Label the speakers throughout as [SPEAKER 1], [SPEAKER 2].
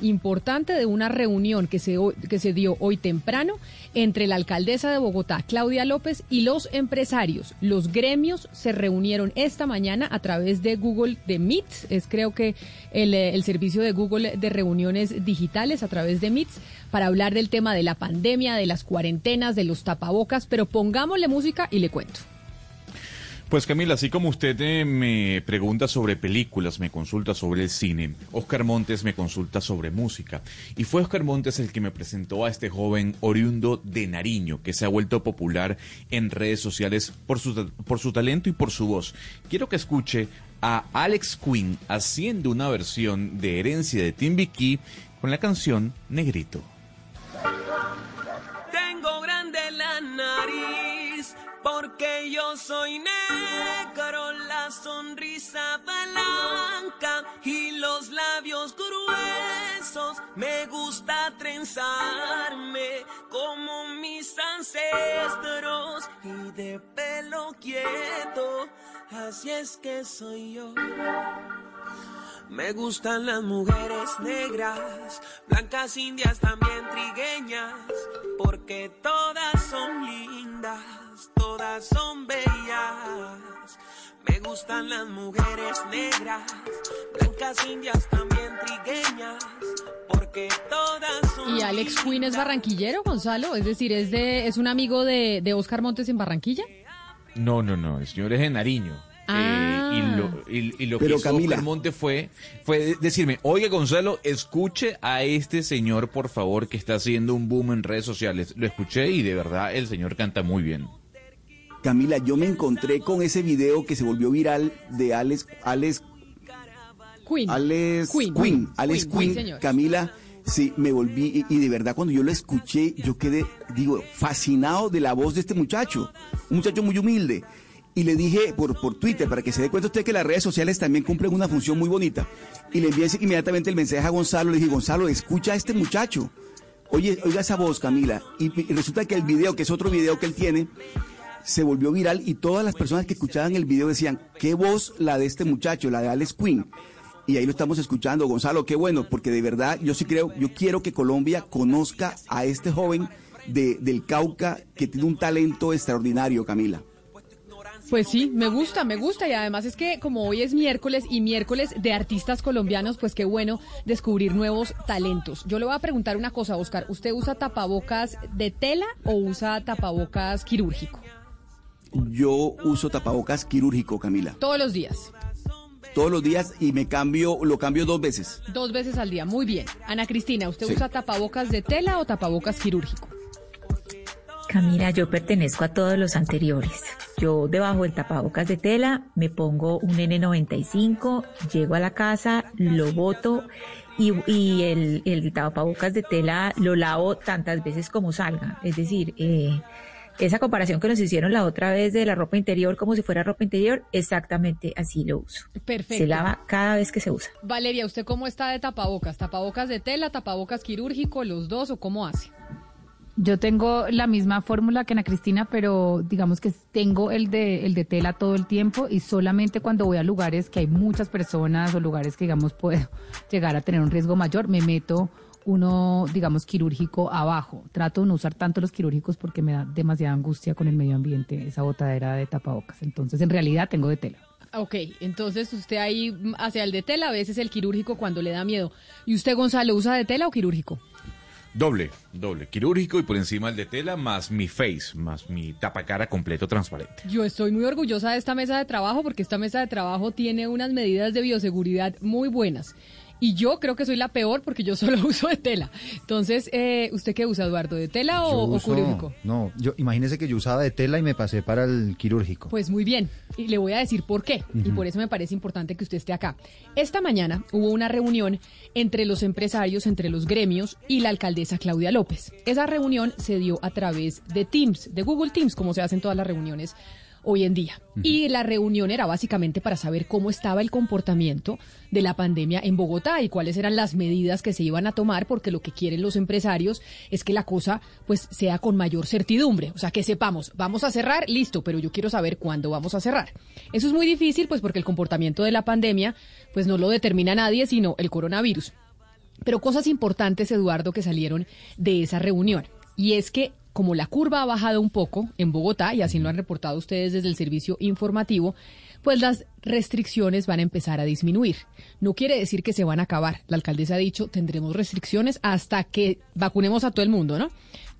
[SPEAKER 1] importante de una reunión que se, que se dio hoy temprano entre la alcaldesa de Bogotá, Claudia López, y los empresarios. Los gremios se reunieron esta mañana a través de Google de Meet, es creo que el, eh, el servicio de Google de reuniones digitales a través de Meet, para hablar del tema de la pandemia, de las cuarentenas, de los tapabocas, pero pongámosle música y le cuento.
[SPEAKER 2] Pues Camila, así como usted eh, me pregunta sobre películas, me consulta sobre el cine, Oscar Montes me consulta sobre música. Y fue Oscar Montes el que me presentó a este joven oriundo de Nariño, que se ha vuelto popular en redes sociales por su, por su talento y por su voz. Quiero que escuche a Alex Quinn haciendo una versión de Herencia de Timbiquí con la canción Negrito.
[SPEAKER 3] Porque yo soy negro, la sonrisa blanca y los labios gruesos. Me gusta trenzarme como mis ancestros y de pelo quieto, así es que soy yo. Me gustan las mujeres negras, blancas, indias, también trigueñas, porque todas son lindas, todas son bellas. Me gustan las mujeres negras, blancas, indias, también trigueñas, porque todas son
[SPEAKER 1] ¿Y Alex Quinn es barranquillero, Gonzalo? Es decir, ¿es, de, es un amigo de, de Oscar Montes en Barranquilla?
[SPEAKER 2] No, no, no, el señor es de Nariño.
[SPEAKER 1] Ah.
[SPEAKER 2] Eh, y lo, y- y lo
[SPEAKER 4] Pero,
[SPEAKER 2] que hizo
[SPEAKER 4] Camila.
[SPEAKER 2] Oscar Monte fue, fue decirme, oye Gonzalo, escuche a este señor, por favor, que está haciendo un boom en redes sociales. Lo escuché y de verdad el señor canta muy bien.
[SPEAKER 4] Camila, yo me encontré con ese video que se volvió viral de Alex, Alex,
[SPEAKER 1] Quinn.
[SPEAKER 4] Alex.
[SPEAKER 1] Quinn,
[SPEAKER 4] Alex
[SPEAKER 1] sí, señor.
[SPEAKER 4] Camila, sí, me volví y, de verdad cuando yo lo escuché, yo quedé, digo, fascinado de la voz de este muchacho, un muchacho muy humilde. Y le dije por, por Twitter, para que se dé cuenta usted que las redes sociales también cumplen una función muy bonita. Y le envié inmediatamente el mensaje a Gonzalo, le dije, Gonzalo, escucha a este muchacho. Oye, oiga esa voz, Camila. Y, y resulta que el video, que es otro video que él tiene, se volvió viral y todas las personas que escuchaban el video decían, qué voz la de este muchacho, la de Alex Quinn. Y ahí lo estamos escuchando, Gonzalo, qué bueno, porque de verdad yo sí creo, yo quiero que Colombia conozca a este joven de, del Cauca que tiene un talento extraordinario, Camila.
[SPEAKER 1] Pues sí, me gusta, me gusta y además es que como hoy es miércoles y miércoles de artistas colombianos, pues qué bueno descubrir nuevos talentos. Yo le voy a preguntar una cosa, Oscar, ¿usted usa tapabocas de tela o usa tapabocas quirúrgico?
[SPEAKER 4] Yo uso tapabocas quirúrgico, Camila,
[SPEAKER 1] Todos los días,
[SPEAKER 4] todos los días y me cambio, lo cambio dos veces.
[SPEAKER 1] dos veces al día, muy bien. Ana Cristina, ¿usted
[SPEAKER 4] Sí.
[SPEAKER 1] usa tapabocas de tela o tapabocas quirúrgico?
[SPEAKER 5] Camila, yo pertenezco a todos los anteriores. Yo debajo del tapabocas de tela me pongo un N95, llego a la casa, lo boto y, y el, el tapabocas de tela lo lavo tantas veces como salga. Es decir, eh, esa comparación que nos hicieron la otra vez de la ropa interior como si fuera ropa interior, exactamente así lo uso.
[SPEAKER 1] Perfecto.
[SPEAKER 5] Se lava cada vez que se usa.
[SPEAKER 1] Valeria, ¿usted cómo está de tapabocas? ¿Tapabocas de tela, tapabocas quirúrgico, los dos o cómo hace?
[SPEAKER 6] Yo tengo la misma fórmula que Ana Cristina, pero digamos que tengo el de, el de tela todo el tiempo y solamente cuando voy a lugares que hay muchas personas o lugares que, digamos, puedo llegar a tener un riesgo mayor, me meto uno, digamos, quirúrgico abajo. Trato de no usar tanto los quirúrgicos porque me da demasiada angustia con el medio ambiente, esa botadera de tapabocas. Entonces, en realidad, tengo de tela.
[SPEAKER 1] Ok, entonces usted ahí mm, hacia el de tela, a veces el quirúrgico cuando le da miedo. ¿Y usted, Gonzalo, usa de tela o quirúrgico?
[SPEAKER 2] Doble, doble, quirúrgico y por encima el de tela, más mi face, más mi tapacara completo transparente.
[SPEAKER 1] Yo estoy muy orgullosa de esta mesa de trabajo porque esta mesa de trabajo tiene unas medidas de bioseguridad muy buenas. Y yo creo que soy la peor porque yo solo uso de tela. Entonces, eh, ¿usted qué usa, Eduardo? ¿De tela o,
[SPEAKER 7] Yo
[SPEAKER 1] o
[SPEAKER 7] uso-
[SPEAKER 1] quirúrgico?
[SPEAKER 7] No, yo imagínese que yo usaba de tela y me pasé para el quirúrgico.
[SPEAKER 1] Pues muy bien, y le voy a decir por qué, y por eso me parece importante que usted esté acá. Esta mañana hubo una reunión entre los empresarios, entre los gremios y la alcaldesa Claudia López. Esa reunión se dio a través de Teams, de Google Teams, como se hacen todas las reuniones hoy en día. Y la reunión era básicamente para saber cómo estaba el comportamiento de la pandemia en Bogotá y cuáles eran las medidas que se iban a tomar, porque lo que quieren los empresarios es que la cosa pues sea con mayor certidumbre, o sea, que sepamos, vamos a cerrar, listo, pero yo quiero saber cuándo vamos a cerrar. Eso es muy difícil pues porque el comportamiento de la pandemia pues no lo determina nadie, sino el coronavirus. Pero cosas importantes, Eduardo, que salieron de esa reunión. Y es que como la curva ha bajado un poco en Bogotá, y así lo han reportado ustedes desde el servicio informativo, pues las restricciones van a empezar a disminuir. No quiere decir que se van a acabar. La alcaldesa ha dicho, tendremos restricciones hasta que vacunemos a todo el mundo, ¿no?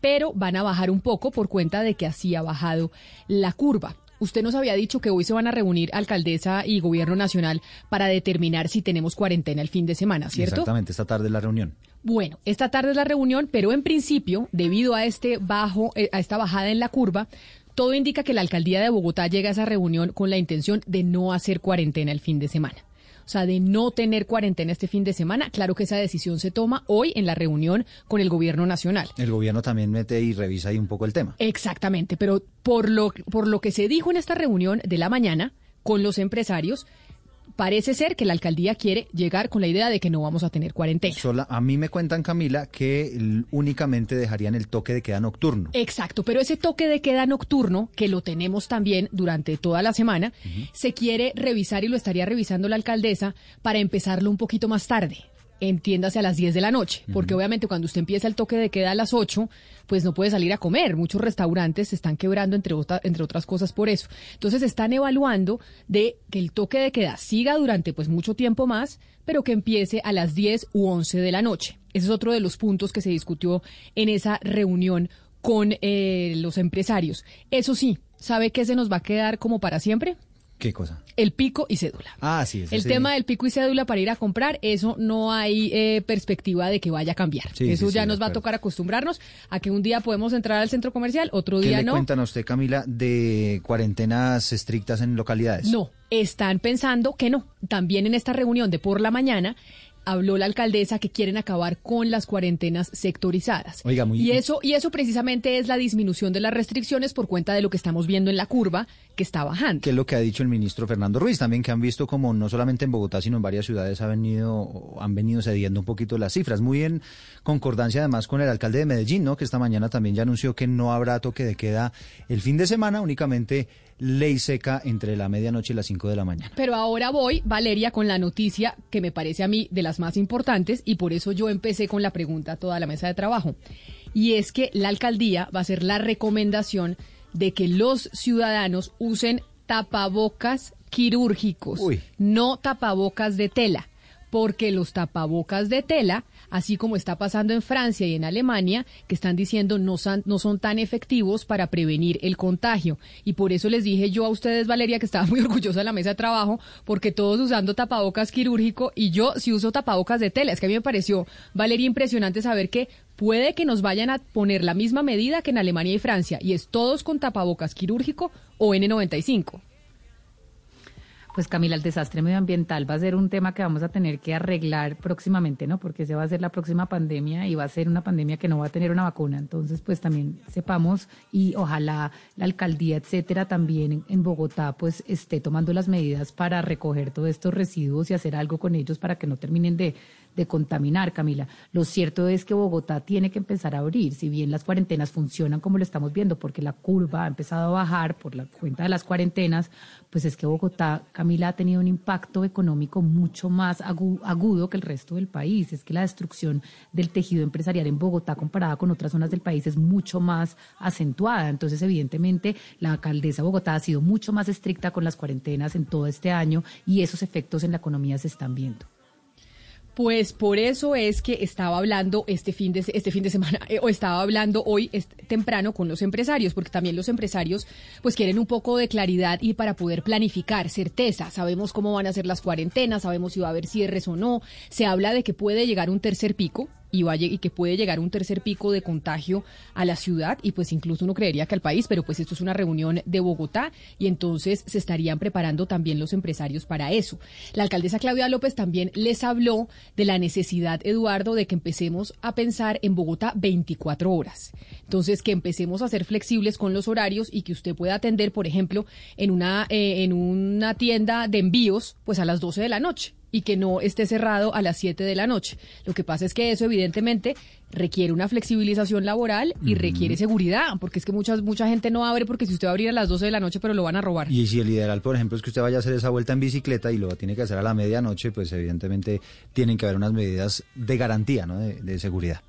[SPEAKER 1] Pero van a bajar un poco por cuenta de que así ha bajado la curva. Usted nos había dicho que hoy se van a reunir alcaldesa y gobierno nacional para determinar si tenemos cuarentena el fin de semana, ¿cierto?
[SPEAKER 7] Exactamente, esta tarde es la reunión.
[SPEAKER 1] Bueno, esta tarde es la reunión, pero en principio, debido a este bajo, eh, a esta bajada en la curva, todo indica que la alcaldía de Bogotá llega a esa reunión con la intención de no hacer cuarentena el fin de semana. O sea, de no tener cuarentena este fin de semana. Claro que esa decisión se toma hoy en la reunión con el gobierno nacional.
[SPEAKER 7] El gobierno también mete y revisa ahí un poco el tema.
[SPEAKER 1] Exactamente, pero por lo, por lo que se dijo en esta reunión de la mañana con los empresarios, parece ser que la alcaldía quiere llegar con la idea de que no vamos a tener cuarentena.
[SPEAKER 7] Sola, a mí me cuentan, Camila, que únicamente dejarían el toque de queda nocturno.
[SPEAKER 1] Exacto, pero ese toque de queda nocturno, que lo tenemos también durante toda la semana, se quiere revisar y lo estaría revisando la alcaldesa para empezarlo un poquito más tarde. Entiéndase a las 10 de la noche, porque obviamente cuando usted empieza el toque de queda a las 8, pues no puede salir a comer. Muchos restaurantes se están quebrando, entre, otra- entre otras cosas, por eso. Entonces están evaluando de que el toque de queda siga durante pues mucho tiempo más, pero que empiece a las 10 u 11 de la noche. Ese es otro de los puntos que se discutió en esa reunión con eh, los empresarios. Eso sí, ¿sabe qué se nos va a quedar como para siempre?
[SPEAKER 7] ¿Qué cosa?
[SPEAKER 1] El pico y cédula.
[SPEAKER 7] Ah, sí. ese
[SPEAKER 1] El
[SPEAKER 7] sí.
[SPEAKER 1] tema del pico y cédula para ir a comprar, eso no hay eh, perspectiva de que vaya a cambiar.
[SPEAKER 7] Sí,
[SPEAKER 1] eso
[SPEAKER 7] sí,
[SPEAKER 1] ya nos va a tocar acostumbrarnos a que un día podemos entrar al centro comercial, otro
[SPEAKER 7] ¿Qué
[SPEAKER 1] día
[SPEAKER 7] le
[SPEAKER 1] no.
[SPEAKER 7] cuentan a usted, Camila, de cuarentenas estrictas en localidades?
[SPEAKER 1] No, están pensando que no. También en esta reunión de por la mañana habló la alcaldesa que quieren acabar con las cuarentenas sectorizadas.
[SPEAKER 7] Oiga, muy-
[SPEAKER 1] y eso y eso precisamente es la disminución de las restricciones por cuenta de lo que estamos viendo en la curva que está bajando.
[SPEAKER 7] que es lo que ha dicho el ministro Fernando Ruiz, también que han visto como no solamente en Bogotá, sino en varias ciudades ha venido, han venido cediendo un poquito las cifras, muy en concordancia además con el alcalde de Medellín, ¿no? que esta mañana también ya anunció que no habrá toque de queda el fin de semana, únicamente ley seca entre la medianoche y las 5 de la mañana.
[SPEAKER 1] Pero ahora voy, Valeria, con la noticia que me parece a mí de las más importantes y por eso yo empecé con la pregunta a toda la mesa de trabajo. Y es que la alcaldía va a hacer la recomendación de que los ciudadanos usen tapabocas quirúrgicos,
[SPEAKER 7] Uy.
[SPEAKER 1] no tapabocas de tela, porque los tapabocas de tela, así como está pasando en Francia y en Alemania, que están diciendo no son, no son tan efectivos para prevenir el contagio. Y por eso les dije yo a ustedes, Valeria, que estaba muy orgullosa de la mesa de trabajo, porque todos usando tapabocas quirúrgico y yo sí uso tapabocas de tela. Es que a mí me pareció, Valeria, impresionante saber que puede que nos vayan a poner la misma medida que en Alemania y Francia, y es todos con tapabocas quirúrgico o N95.
[SPEAKER 6] Pues Camila, el desastre medioambiental va a ser un tema que vamos a tener que arreglar próximamente, ¿no? Porque se va a ser la próxima pandemia y va a ser una pandemia que no va a tener una vacuna. Entonces, pues también sepamos y ojalá la alcaldía, etcétera, también en, Bogotá, pues esté tomando las medidas para recoger todos estos residuos y hacer algo con ellos para que no terminen de, de contaminar, Camila. Lo cierto es que Bogotá tiene que empezar a abrir, si bien las cuarentenas funcionan como lo estamos viendo, porque la curva ha empezado a bajar por la cuenta de las cuarentenas, pues es que Bogotá, ha tenido un impacto económico mucho más agu- agudo que el resto del país. Es que la destrucción del tejido empresarial en Bogotá comparada con otras zonas del país es mucho más acentuada. Entonces, evidentemente, la alcaldesa de Bogotá ha sido mucho más estricta con las cuarentenas en todo este año y esos efectos en la economía se están viendo.
[SPEAKER 1] Pues por eso es que estaba hablando este fin de, este fin de semana, eh, o estaba hablando hoy temprano con los empresarios, porque también los empresarios pues quieren un poco de claridad y para poder planificar, certeza. Sabemos cómo van a ser las cuarentenas, sabemos si va a haber cierres o no. Se habla de que puede llegar un tercer pico, y, y que puede llegar un tercer pico de contagio a la ciudad y pues incluso uno creería que al país, pero pues esto es una reunión de Bogotá y entonces se estarían preparando también los empresarios para eso. La alcaldesa Claudia López también les habló de la necesidad, Eduardo, de que empecemos a pensar en Bogotá 24 horas. Entonces, que empecemos a ser flexibles con los horarios y que usted pueda atender, por ejemplo, en una, eh, en una tienda de envíos, pues a las 12 de la noche y que no esté cerrado a las 7 de la noche. Lo que pasa es que eso evidentemente requiere una flexibilización laboral y requiere seguridad, porque es que muchas, mucha gente no abre porque si usted va a abrir a las 12 de la noche, pero lo van a robar.
[SPEAKER 7] Y si el ideal, por ejemplo, es que usted vaya a hacer esa vuelta en bicicleta y lo tiene que hacer a la medianoche, pues evidentemente tienen que haber unas medidas de garantía, ¿no? de, de seguridad.